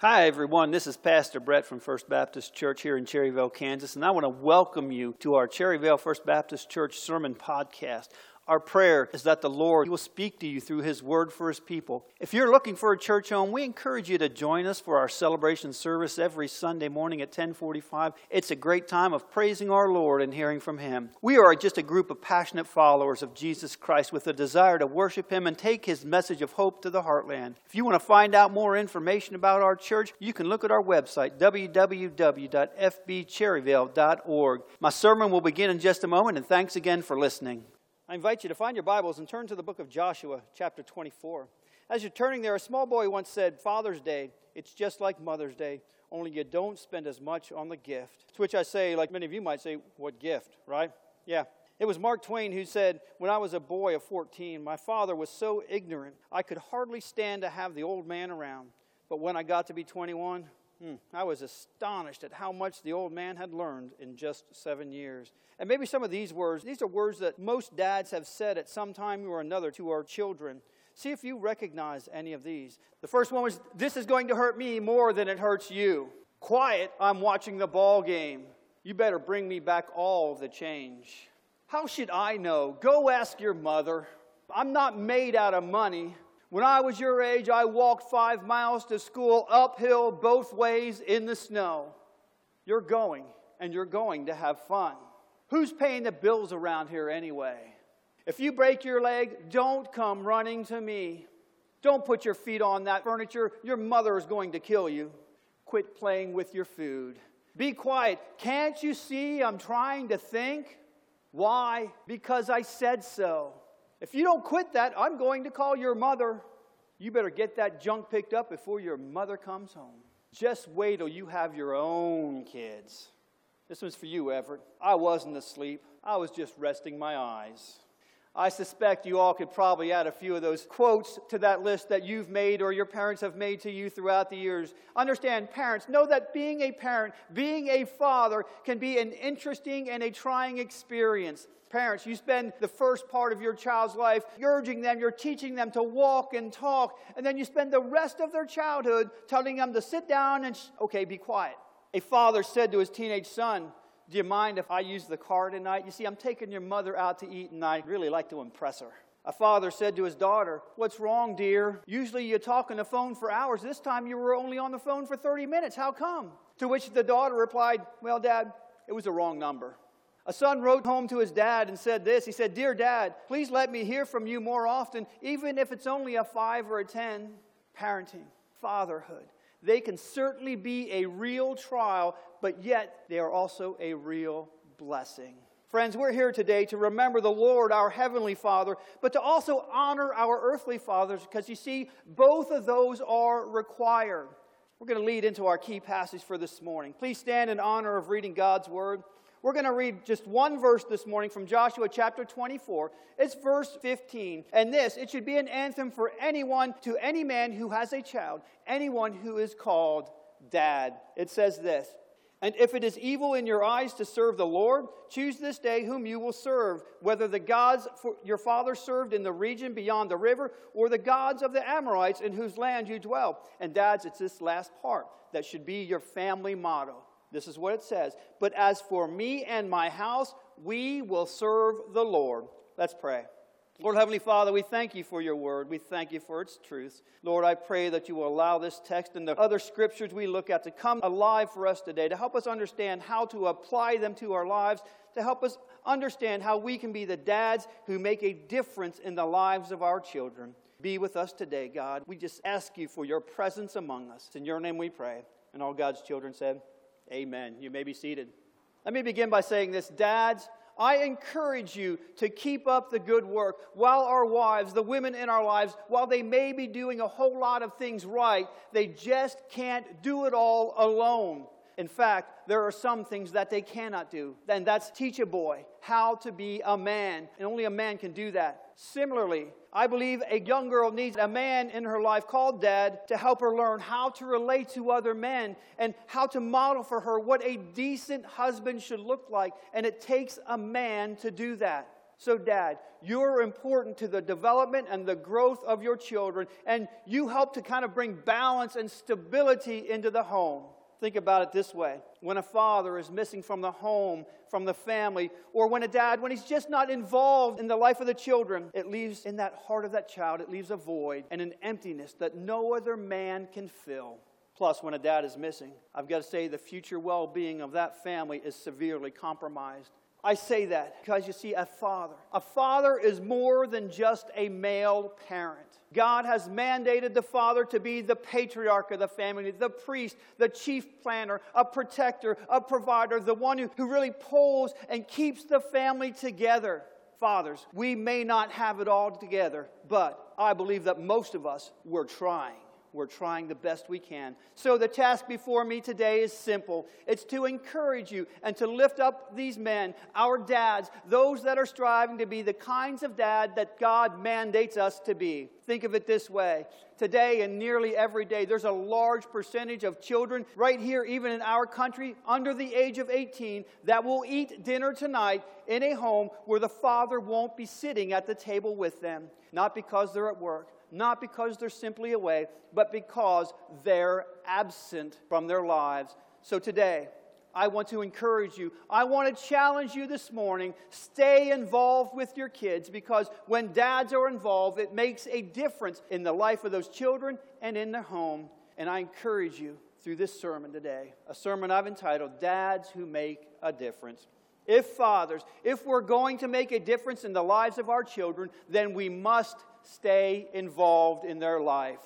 Hi, everyone. This is Pastor Brett from First Baptist Church here in Cherryvale, Kansas, and I want to welcome you to our Cherryvale First Baptist Church Sermon Podcast. Our prayer is that the Lord will speak to you through His Word for His people. If you're looking for a church home, we encourage you to join us for our celebration service every Sunday morning at 1045. It's a great time of praising our Lord and hearing from Him. We are just a group of passionate followers of Jesus Christ with a desire to worship Him and take His message of hope to the heartland. If you want to find out more information about our church, you can look at our website, www.fbcherryvale.org. My sermon will begin in just a moment, and thanks again for listening. I invite you to find your Bibles and turn to the book of Joshua, chapter 24. As you're turning there, a small boy once said, Father's Day, it's just like Mother's Day, only you don't spend as much on the gift. To which I say, like many of you might say, what gift, right? Yeah. It was Mark Twain who said, When I was a boy of 14, my father was so ignorant, I could hardly stand to have the old man around. But when I got to be 21, Hmm. Hmm, I was astonished at how much the old man had learned in just seven years. And maybe some of these words, these are words that most dads have said at some time or another to our children. See if you recognize any of these. The first one was, This is going to hurt me more than it hurts you. Quiet, I'm watching the ball game. You better bring me back all the change. How should I know? Go ask your mother. I'm not made out of money. When I was your age, I walked five miles to school uphill both ways in the snow. You're going, and you're going to have fun. Who's paying the bills around here anyway? If you break your leg, don't come running to me. Don't put your feet on that furniture. Your mother is going to kill you. Quit playing with your food. Be quiet. Can't you see I'm trying to think? Why? Because I said so. If you don't quit that, I'm going to call your mother. You better get that junk picked up before your mother comes home. Just wait till you have your own kids. This one's for you, Everett. I wasn't asleep, I was just resting my eyes. I suspect you all could probably add a few of those quotes to that list that you've made or your parents have made to you throughout the years. Understand, parents, know that being a parent, being a father, can be an interesting and a trying experience. Parents, you spend the first part of your child's life urging them, you're teaching them to walk and talk, and then you spend the rest of their childhood telling them to sit down and, sh- okay, be quiet. A father said to his teenage son, Do you mind if I use the car tonight? You see, I'm taking your mother out to eat, and I really like to impress her. A father said to his daughter, What's wrong, dear? Usually you talk on the phone for hours. This time you were only on the phone for 30 minutes. How come? To which the daughter replied, Well, Dad, it was a wrong number. A son wrote home to his dad and said this He said, Dear dad, please let me hear from you more often, even if it's only a five or a ten. Parenting, fatherhood, they can certainly be a real trial, but yet they are also a real blessing. Friends, we're here today to remember the Lord, our Heavenly Father, but to also honor our earthly fathers, because you see, both of those are required. We're going to lead into our key passage for this morning. Please stand in honor of reading God's Word. We're going to read just one verse this morning from Joshua chapter 24. It's verse 15. And this, it should be an anthem for anyone, to any man who has a child, anyone who is called dad. It says this And if it is evil in your eyes to serve the Lord, choose this day whom you will serve, whether the gods your father served in the region beyond the river, or the gods of the Amorites in whose land you dwell. And dads, it's this last part that should be your family motto. This is what it says. But as for me and my house, we will serve the Lord. Let's pray. Lord Heavenly Father, we thank you for your word. We thank you for its truth. Lord, I pray that you will allow this text and the other scriptures we look at to come alive for us today, to help us understand how to apply them to our lives, to help us understand how we can be the dads who make a difference in the lives of our children. Be with us today, God. We just ask you for your presence among us. In your name we pray. And all God's children said, Amen. You may be seated. Let me begin by saying this Dads, I encourage you to keep up the good work while our wives, the women in our lives, while they may be doing a whole lot of things right, they just can't do it all alone. In fact, there are some things that they cannot do, and that's teach a boy how to be a man, and only a man can do that. Similarly, I believe a young girl needs a man in her life called dad to help her learn how to relate to other men and how to model for her what a decent husband should look like. And it takes a man to do that. So, Dad, you're important to the development and the growth of your children, and you help to kind of bring balance and stability into the home. Think about it this way when a father is missing from the home, from the family, or when a dad, when he's just not involved in the life of the children, it leaves in that heart of that child, it leaves a void and an emptiness that no other man can fill. Plus, when a dad is missing, I've got to say the future well being of that family is severely compromised. I say that because you see, a father, a father is more than just a male parent. God has mandated the father to be the patriarch of the family, the priest, the chief planner, a protector, a provider, the one who, who really pulls and keeps the family together. Fathers, we may not have it all together, but I believe that most of us, we're trying. We're trying the best we can. So, the task before me today is simple it's to encourage you and to lift up these men, our dads, those that are striving to be the kinds of dad that God mandates us to be. Think of it this way today and nearly every day, there's a large percentage of children right here, even in our country, under the age of 18, that will eat dinner tonight in a home where the father won't be sitting at the table with them. Not because they're at work, not because they're simply away, but because they're absent from their lives. So today, I want to encourage you. I want to challenge you this morning. Stay involved with your kids because when dads are involved, it makes a difference in the life of those children and in their home. And I encourage you through this sermon today, a sermon I've entitled Dads Who Make a Difference. If fathers, if we're going to make a difference in the lives of our children, then we must stay involved in their life.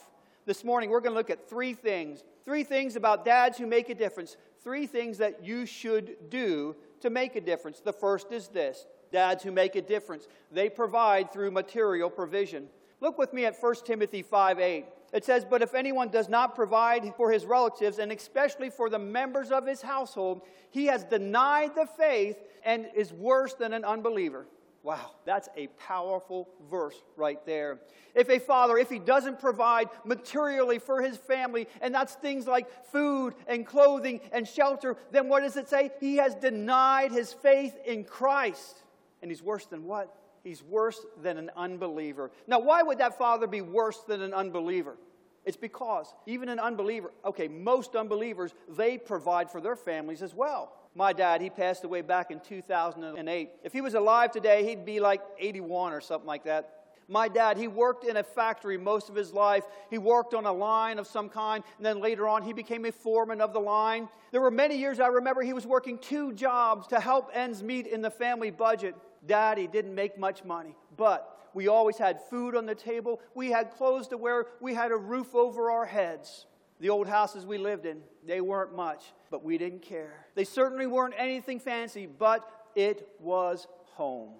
This morning, we're going to look at three things. Three things about dads who make a difference. Three things that you should do to make a difference. The first is this dads who make a difference, they provide through material provision. Look with me at 1 Timothy 5 8. It says, But if anyone does not provide for his relatives, and especially for the members of his household, he has denied the faith and is worse than an unbeliever. Wow, that's a powerful verse right there. If a father, if he doesn't provide materially for his family, and that's things like food and clothing and shelter, then what does it say? He has denied his faith in Christ. And he's worse than what? He's worse than an unbeliever. Now, why would that father be worse than an unbeliever? It's because even an unbeliever, okay, most unbelievers, they provide for their families as well. My dad, he passed away back in 2008. If he was alive today, he'd be like 81 or something like that. My dad, he worked in a factory most of his life. He worked on a line of some kind, and then later on, he became a foreman of the line. There were many years I remember he was working two jobs to help ends meet in the family budget. Daddy didn't make much money, but we always had food on the table. We had clothes to wear. We had a roof over our heads. The old houses we lived in, they weren't much, but we didn't care. They certainly weren't anything fancy, but it was home.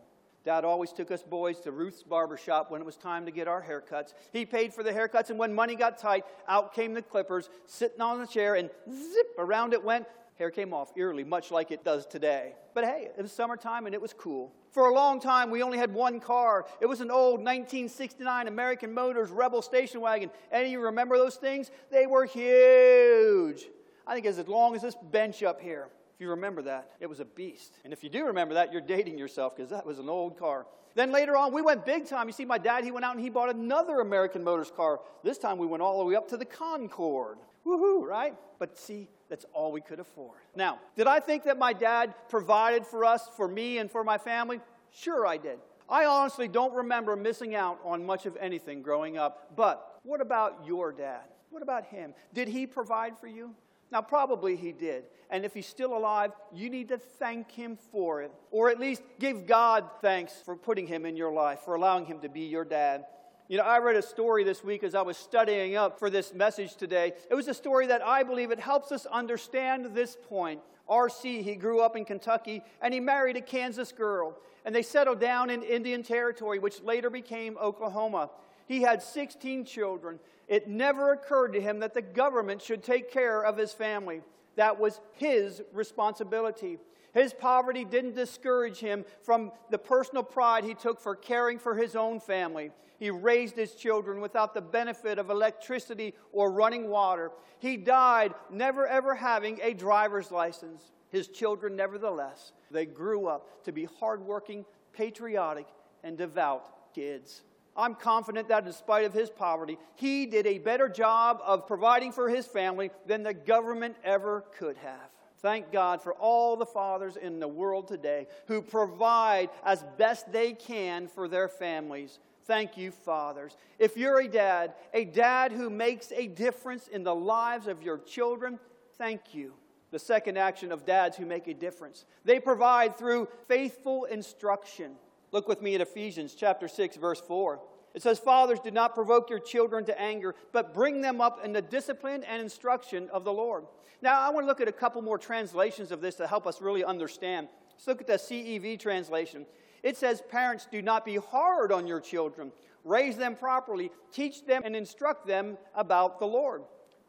Dad always took us boys to Ruth's barber shop when it was time to get our haircuts. He paid for the haircuts, and when money got tight, out came the clippers, sitting on the chair, and zip, around it went. Hair came off eerily, much like it does today. But hey, it was summertime and it was cool. For a long time, we only had one car. It was an old 1969 American Motors Rebel station wagon. Any of you remember those things? They were huge. I think as long as this bench up here. If you remember that, it was a beast. And if you do remember that, you're dating yourself because that was an old car. Then later on, we went big time. You see, my dad, he went out and he bought another American Motors car. This time we went all the way up to the Concord. Woohoo, right? But see, that's all we could afford. Now, did I think that my dad provided for us, for me, and for my family? Sure, I did. I honestly don't remember missing out on much of anything growing up. But what about your dad? What about him? Did he provide for you? Now, probably he did. And if he's still alive, you need to thank him for it. Or at least give God thanks for putting him in your life, for allowing him to be your dad. You know, I read a story this week as I was studying up for this message today. It was a story that I believe it helps us understand this point. R.C., he grew up in Kentucky and he married a Kansas girl. And they settled down in Indian Territory, which later became Oklahoma. He had 16 children. It never occurred to him that the government should take care of his family. That was his responsibility. His poverty didn't discourage him from the personal pride he took for caring for his own family. He raised his children without the benefit of electricity or running water. He died never ever having a driver's license. His children, nevertheless, they grew up to be hardworking, patriotic, and devout kids. I'm confident that in spite of his poverty, he did a better job of providing for his family than the government ever could have. Thank God for all the fathers in the world today who provide as best they can for their families. Thank you, fathers. If you're a dad, a dad who makes a difference in the lives of your children, thank you. The second action of dads who make a difference. They provide through faithful instruction. Look with me at Ephesians chapter 6 verse 4. It says, Fathers, do not provoke your children to anger, but bring them up in the discipline and instruction of the Lord. Now, I want to look at a couple more translations of this to help us really understand. Let's look at the CEV translation. It says, Parents, do not be hard on your children. Raise them properly, teach them and instruct them about the Lord.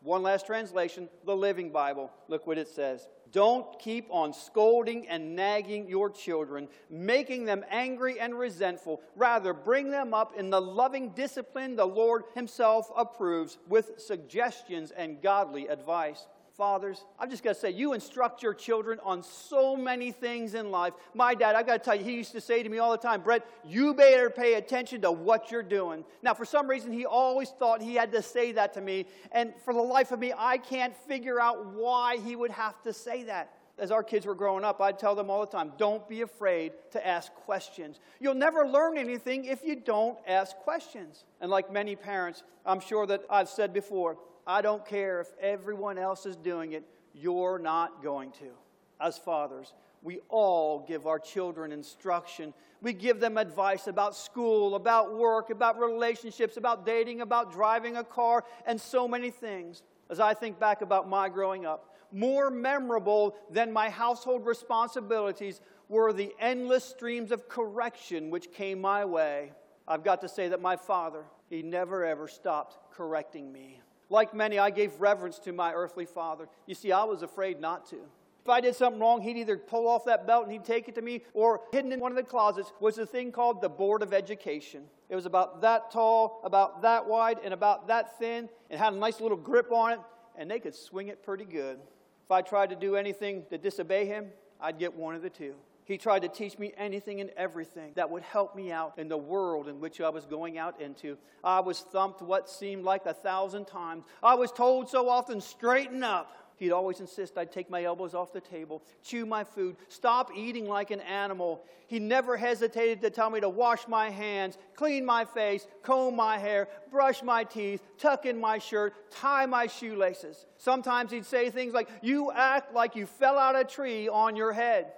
One last translation, the Living Bible. Look what it says. Don't keep on scolding and nagging your children, making them angry and resentful. Rather, bring them up in the loving discipline the Lord Himself approves with suggestions and godly advice. Fathers, I'm just going to say, you instruct your children on so many things in life. My dad, I've got to tell you, he used to say to me all the time, Brett, you better pay attention to what you're doing. Now, for some reason, he always thought he had to say that to me. And for the life of me, I can't figure out why he would have to say that. As our kids were growing up, I'd tell them all the time don't be afraid to ask questions. You'll never learn anything if you don't ask questions. And like many parents, I'm sure that I've said before, I don't care if everyone else is doing it, you're not going to. As fathers, we all give our children instruction. We give them advice about school, about work, about relationships, about dating, about driving a car, and so many things. As I think back about my growing up, more memorable than my household responsibilities were the endless streams of correction which came my way. I've got to say that my father, he never ever stopped correcting me. Like many, I gave reverence to my earthly father. You see, I was afraid not to. If I did something wrong, he'd either pull off that belt and he'd take it to me, or hidden in one of the closets was a thing called the Board of Education. It was about that tall, about that wide, and about that thin. It had a nice little grip on it, and they could swing it pretty good. If I tried to do anything to disobey him, I'd get one of the two. He tried to teach me anything and everything that would help me out in the world in which I was going out into. I was thumped what seemed like a thousand times. I was told so often, straighten up. He'd always insist I'd take my elbows off the table, chew my food, stop eating like an animal. He never hesitated to tell me to wash my hands, clean my face, comb my hair, brush my teeth, tuck in my shirt, tie my shoelaces. Sometimes he'd say things like, You act like you fell out a tree on your head.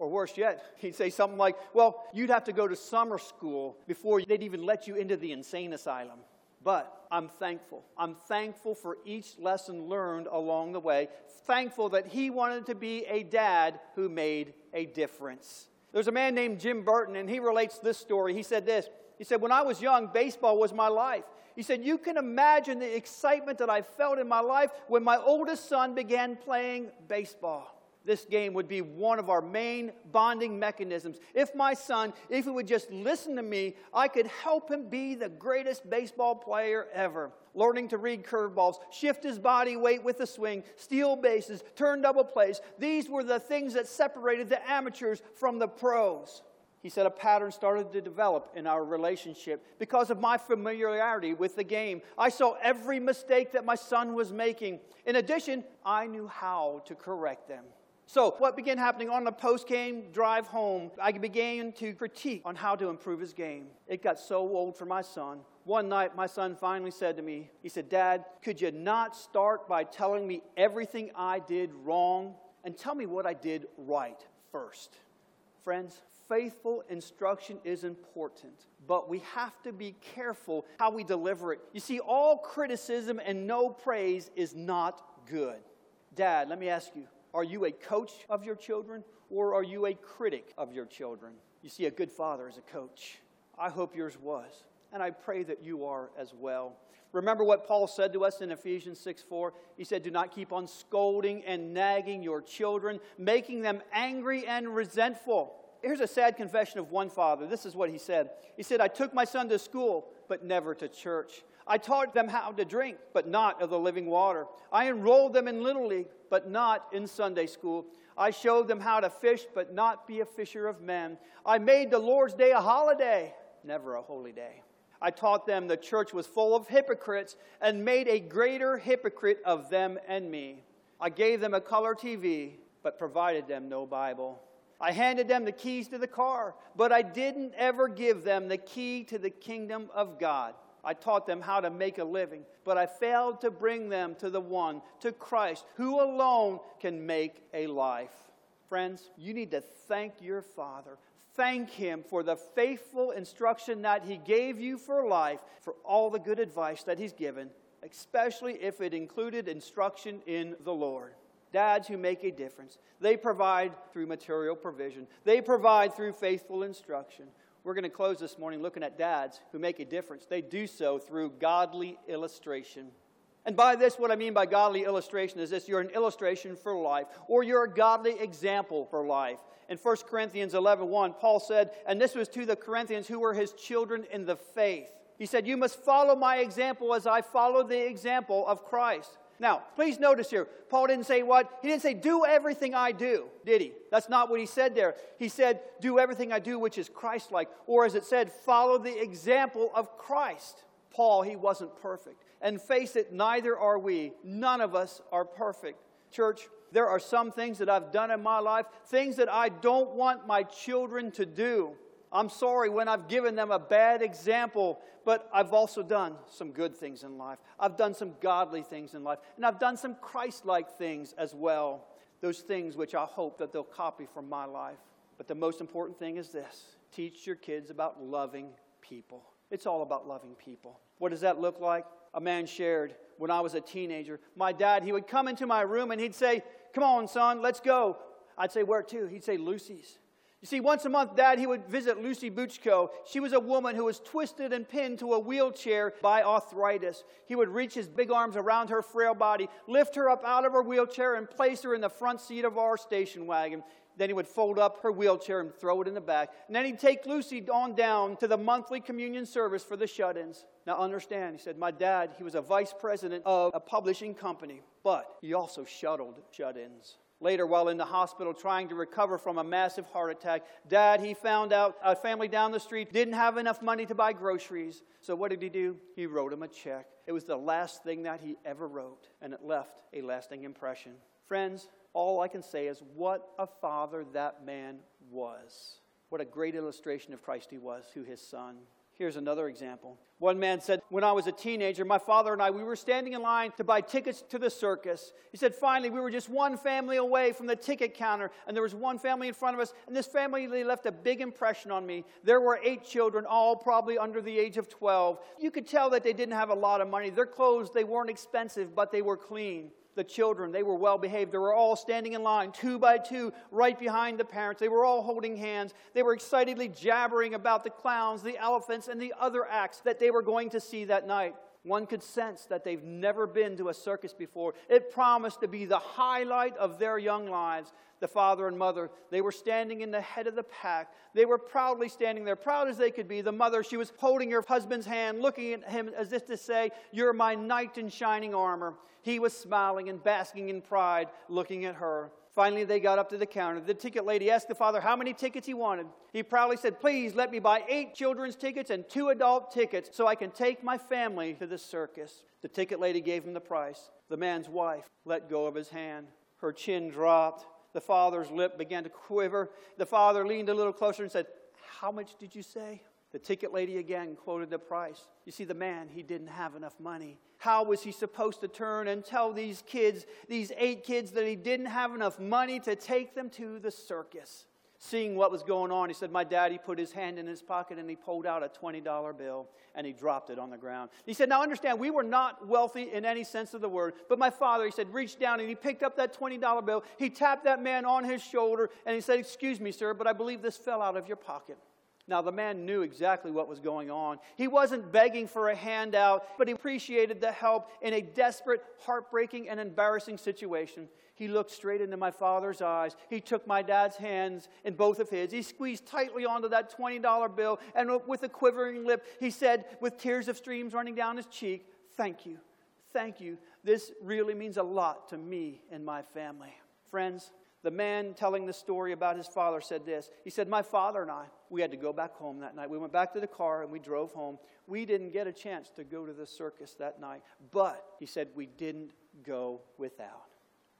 Or worse yet, he'd say something like, Well, you'd have to go to summer school before they'd even let you into the insane asylum. But I'm thankful. I'm thankful for each lesson learned along the way. Thankful that he wanted to be a dad who made a difference. There's a man named Jim Burton, and he relates this story. He said this He said, When I was young, baseball was my life. He said, You can imagine the excitement that I felt in my life when my oldest son began playing baseball this game would be one of our main bonding mechanisms. If my son, if he would just listen to me, I could help him be the greatest baseball player ever. Learning to read curveballs, shift his body weight with a swing, steal bases, turn double plays. These were the things that separated the amateurs from the pros. He said a pattern started to develop in our relationship because of my familiarity with the game. I saw every mistake that my son was making. In addition, I knew how to correct them. So, what began happening on the post game drive home, I began to critique on how to improve his game. It got so old for my son. One night, my son finally said to me, He said, Dad, could you not start by telling me everything I did wrong and tell me what I did right first? Friends, faithful instruction is important, but we have to be careful how we deliver it. You see, all criticism and no praise is not good. Dad, let me ask you are you a coach of your children or are you a critic of your children? You see, a good father is a coach. I hope yours was. And I pray that you are as well. Remember what Paul said to us in Ephesians 6 4? He said, Do not keep on scolding and nagging your children, making them angry and resentful. Here's a sad confession of one father. This is what he said. He said, I took my son to school, but never to church. I taught them how to drink, but not of the living water. I enrolled them in Little League, but not in Sunday school. I showed them how to fish, but not be a fisher of men. I made the Lord's Day a holiday, never a holy day. I taught them the church was full of hypocrites and made a greater hypocrite of them and me. I gave them a color TV, but provided them no Bible. I handed them the keys to the car, but I didn't ever give them the key to the kingdom of God. I taught them how to make a living, but I failed to bring them to the one, to Christ, who alone can make a life. Friends, you need to thank your Father. Thank Him for the faithful instruction that He gave you for life, for all the good advice that He's given, especially if it included instruction in the Lord. Dads who make a difference. They provide through material provision, they provide through faithful instruction. We're going to close this morning looking at dads who make a difference. They do so through godly illustration. And by this, what I mean by godly illustration is this you're an illustration for life, or you're a godly example for life. In 1 Corinthians 11 1, Paul said, and this was to the Corinthians who were his children in the faith. He said, You must follow my example as I follow the example of Christ. Now, please notice here, Paul didn't say what? He didn't say, do everything I do, did he? That's not what he said there. He said, do everything I do which is Christ like. Or as it said, follow the example of Christ. Paul, he wasn't perfect. And face it, neither are we. None of us are perfect. Church, there are some things that I've done in my life, things that I don't want my children to do. I'm sorry when I've given them a bad example, but I've also done some good things in life. I've done some godly things in life, and I've done some Christ like things as well. Those things which I hope that they'll copy from my life. But the most important thing is this teach your kids about loving people. It's all about loving people. What does that look like? A man shared when I was a teenager. My dad, he would come into my room and he'd say, Come on, son, let's go. I'd say, Where to? He'd say, Lucy's. You see, once a month, Dad, he would visit Lucy Buchko. She was a woman who was twisted and pinned to a wheelchair by arthritis. He would reach his big arms around her frail body, lift her up out of her wheelchair, and place her in the front seat of our station wagon. Then he would fold up her wheelchair and throw it in the back. And then he'd take Lucy on down to the monthly communion service for the shut ins. Now, understand, he said, my dad, he was a vice president of a publishing company, but he also shuttled shut ins. Later, while in the hospital trying to recover from a massive heart attack, dad, he found out a family down the street didn't have enough money to buy groceries. So, what did he do? He wrote him a check. It was the last thing that he ever wrote, and it left a lasting impression. Friends, all I can say is what a father that man was. What a great illustration of Christ he was to his son. Here's another example. One man said, When I was a teenager, my father and I, we were standing in line to buy tickets to the circus. He said, Finally, we were just one family away from the ticket counter, and there was one family in front of us, and this family left a big impression on me. There were eight children, all probably under the age of 12. You could tell that they didn't have a lot of money. Their clothes, they weren't expensive, but they were clean the children, they were well behaved. They were all standing in line, two by two, right behind the parents. They were all holding hands. They were excitedly jabbering about the clowns, the elephants, and the other acts that they were going to see that night. One could sense that they've never been to a circus before. It promised to be the highlight of their young lives. The father and mother, they were standing in the head of the pack. They were proudly standing there, proud as they could be. The mother, she was holding her husband's hand, looking at him as if to say, You're my knight in shining armor. He was smiling and basking in pride, looking at her. Finally, they got up to the counter. The ticket lady asked the father how many tickets he wanted. He proudly said, Please let me buy eight children's tickets and two adult tickets so I can take my family to the circus. The ticket lady gave him the price. The man's wife let go of his hand. Her chin dropped. The father's lip began to quiver. The father leaned a little closer and said, How much did you say? The ticket lady again quoted the price. You see, the man, he didn't have enough money. How was he supposed to turn and tell these kids, these eight kids, that he didn't have enough money to take them to the circus? Seeing what was going on, he said, My daddy put his hand in his pocket and he pulled out a $20 bill and he dropped it on the ground. He said, Now understand, we were not wealthy in any sense of the word, but my father, he said, reached down and he picked up that $20 bill. He tapped that man on his shoulder and he said, Excuse me, sir, but I believe this fell out of your pocket. Now, the man knew exactly what was going on. He wasn't begging for a handout, but he appreciated the help in a desperate, heartbreaking, and embarrassing situation. He looked straight into my father's eyes. He took my dad's hands in both of his. He squeezed tightly onto that $20 bill, and with a quivering lip, he said, with tears of streams running down his cheek, Thank you. Thank you. This really means a lot to me and my family. Friends, the man telling the story about his father said this. He said, My father and I, we had to go back home that night. We went back to the car and we drove home. We didn't get a chance to go to the circus that night, but he said, We didn't go without.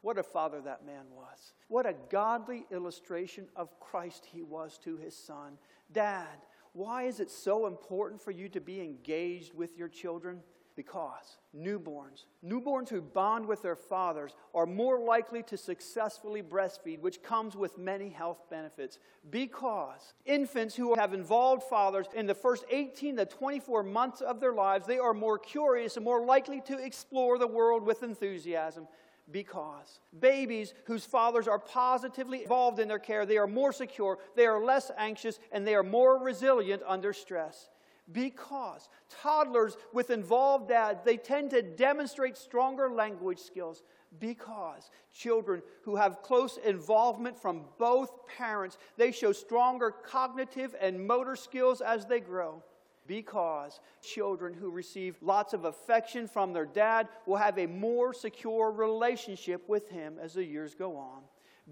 What a father that man was. What a godly illustration of Christ he was to his son. Dad, why is it so important for you to be engaged with your children? Because newborns, newborns who bond with their fathers, are more likely to successfully breastfeed, which comes with many health benefits. Because infants who have involved fathers in the first 18 to 24 months of their lives, they are more curious and more likely to explore the world with enthusiasm because babies whose fathers are positively involved in their care they are more secure they are less anxious and they are more resilient under stress because toddlers with involved dads they tend to demonstrate stronger language skills because children who have close involvement from both parents they show stronger cognitive and motor skills as they grow. Because children who receive lots of affection from their dad will have a more secure relationship with him as the years go on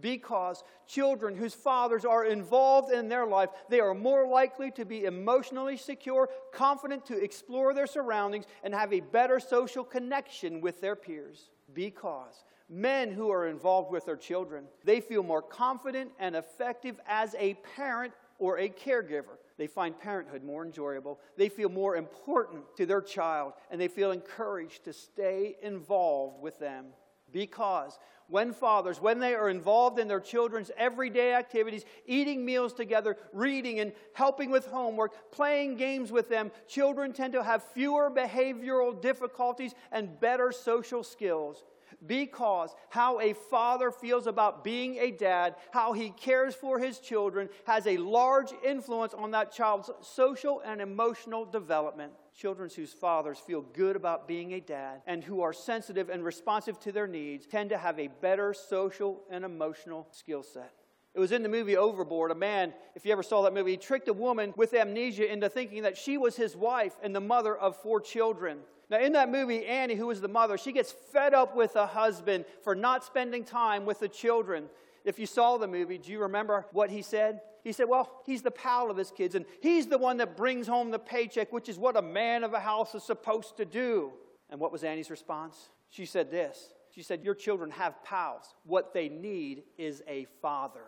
because children whose fathers are involved in their life, they are more likely to be emotionally secure, confident to explore their surroundings, and have a better social connection with their peers. Because men who are involved with their children, they feel more confident and effective as a parent or a caregiver. They find parenthood more enjoyable. They feel more important to their child, and they feel encouraged to stay involved with them. Because when fathers, when they are involved in their children's everyday activities, eating meals together, reading and helping with homework, playing games with them, children tend to have fewer behavioral difficulties and better social skills. Because how a father feels about being a dad, how he cares for his children, has a large influence on that child's social and emotional development children whose fathers feel good about being a dad and who are sensitive and responsive to their needs tend to have a better social and emotional skill set. It was in the movie Overboard. A man, if you ever saw that movie, he tricked a woman with amnesia into thinking that she was his wife and the mother of four children. Now, in that movie, Annie, who was the mother, she gets fed up with the husband for not spending time with the children. If you saw the movie, do you remember what he said? He said, Well, he's the pal of his kids, and he's the one that brings home the paycheck, which is what a man of a house is supposed to do. And what was Annie's response? She said this She said, Your children have pals. What they need is a father.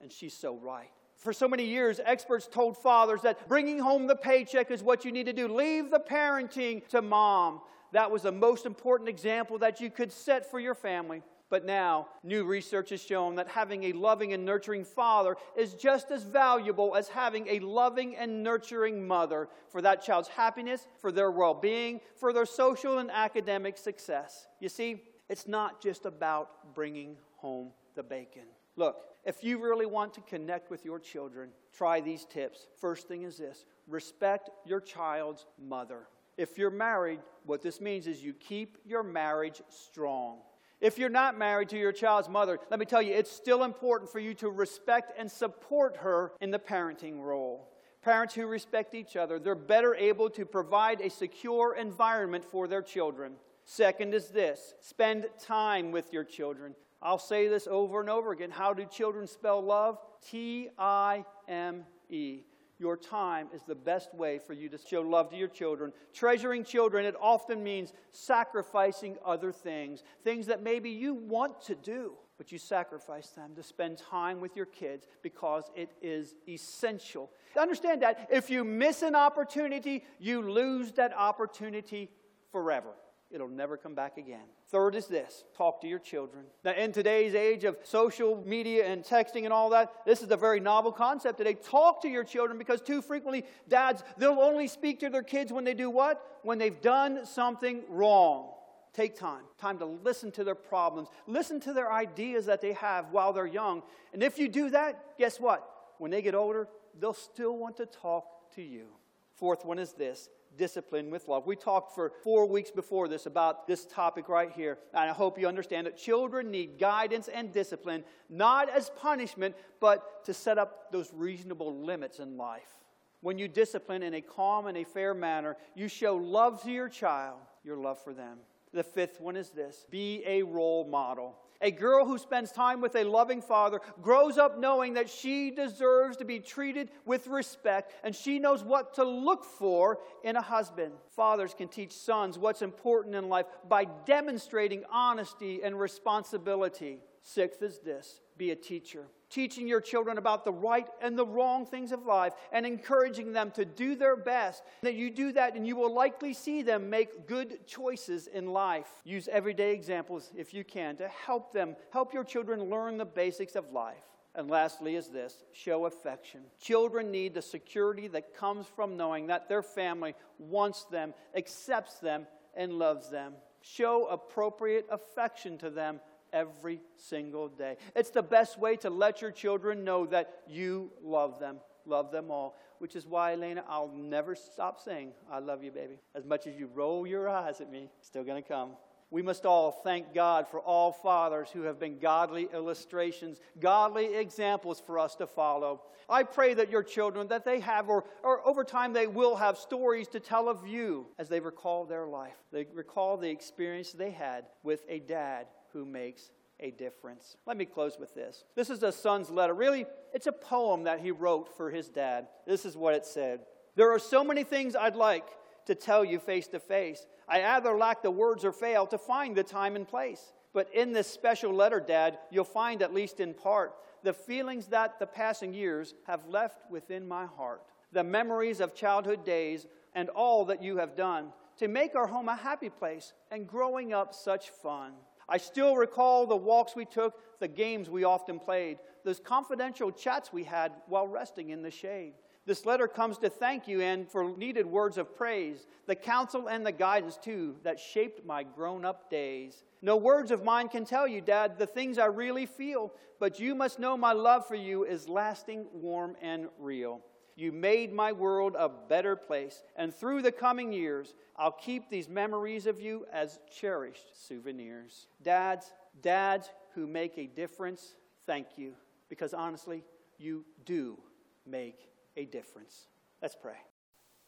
And she's so right. For so many years, experts told fathers that bringing home the paycheck is what you need to do. Leave the parenting to mom. That was the most important example that you could set for your family. But now, new research has shown that having a loving and nurturing father is just as valuable as having a loving and nurturing mother for that child's happiness, for their well being, for their social and academic success. You see, it's not just about bringing home the bacon. Look, if you really want to connect with your children, try these tips. First thing is this respect your child's mother. If you're married, what this means is you keep your marriage strong. If you're not married to your child's mother, let me tell you, it's still important for you to respect and support her in the parenting role. Parents who respect each other, they're better able to provide a secure environment for their children. Second is this spend time with your children. I'll say this over and over again. How do children spell love? T I M E. Your time is the best way for you to show love to your children. Treasuring children, it often means sacrificing other things, things that maybe you want to do, but you sacrifice them to spend time with your kids because it is essential. Understand that if you miss an opportunity, you lose that opportunity forever it'll never come back again. Third is this talk to your children. Now, in today's age of social media and texting and all that, this is a very novel concept today. Talk to your children because too frequently, dads, they'll only speak to their kids when they do what? When they've done something wrong. Take time, time to listen to their problems, listen to their ideas that they have while they're young. And if you do that, guess what? When they get older, they'll still want to talk to you. Fourth one is this discipline with love. We talked for four weeks before this about this topic right here. And I hope you understand that children need guidance and discipline, not as punishment, but to set up those reasonable limits in life. When you discipline in a calm and a fair manner, you show love to your child, your love for them. The fifth one is this be a role model. A girl who spends time with a loving father grows up knowing that she deserves to be treated with respect and she knows what to look for in a husband. Fathers can teach sons what's important in life by demonstrating honesty and responsibility. Sixth is this be a teacher teaching your children about the right and the wrong things of life and encouraging them to do their best. That you do that and you will likely see them make good choices in life. Use everyday examples if you can to help them, help your children learn the basics of life. And lastly, is this show affection. Children need the security that comes from knowing that their family wants them, accepts them, and loves them. Show appropriate affection to them every single day. It's the best way to let your children know that you love them, love them all. Which is why, Elena, I'll never stop saying, I love you, baby. As much as you roll your eyes at me, still to come. We must all thank God for all fathers who have been godly illustrations, godly examples for us to follow. I pray that your children, that they have, or, or over time they will have stories to tell of you as they recall their life. They recall the experience they had with a dad who makes a difference. Let me close with this. This is a son's letter. Really, it's a poem that he wrote for his dad. This is what it said There are so many things I'd like to tell you face to face. I either lack the words or fail to find the time and place. But in this special letter, Dad, you'll find, at least in part, the feelings that the passing years have left within my heart, the memories of childhood days, and all that you have done to make our home a happy place and growing up such fun. I still recall the walks we took, the games we often played, those confidential chats we had while resting in the shade. This letter comes to thank you and for needed words of praise, the counsel and the guidance, too, that shaped my grown up days. No words of mine can tell you, Dad, the things I really feel, but you must know my love for you is lasting, warm, and real. You made my world a better place. And through the coming years, I'll keep these memories of you as cherished souvenirs. Dads, dads who make a difference, thank you. Because honestly, you do make a difference. Let's pray.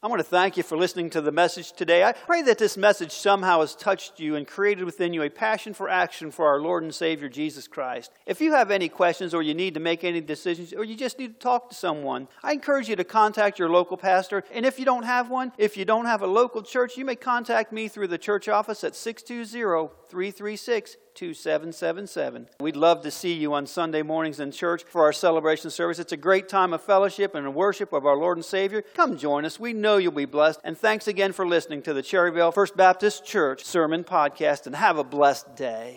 I want to thank you for listening to the message today. I pray that this message somehow has touched you and created within you a passion for action for our Lord and Savior Jesus Christ. If you have any questions or you need to make any decisions or you just need to talk to someone, I encourage you to contact your local pastor. And if you don't have one, if you don't have a local church, you may contact me through the church office at 620 336 2777. We'd love to see you on Sunday mornings in church for our celebration service. It's a great time of fellowship and worship of our Lord and Savior. Come join us. We know you'll be blessed. And thanks again for listening to the Cherryvale First Baptist Church Sermon Podcast, and have a blessed day.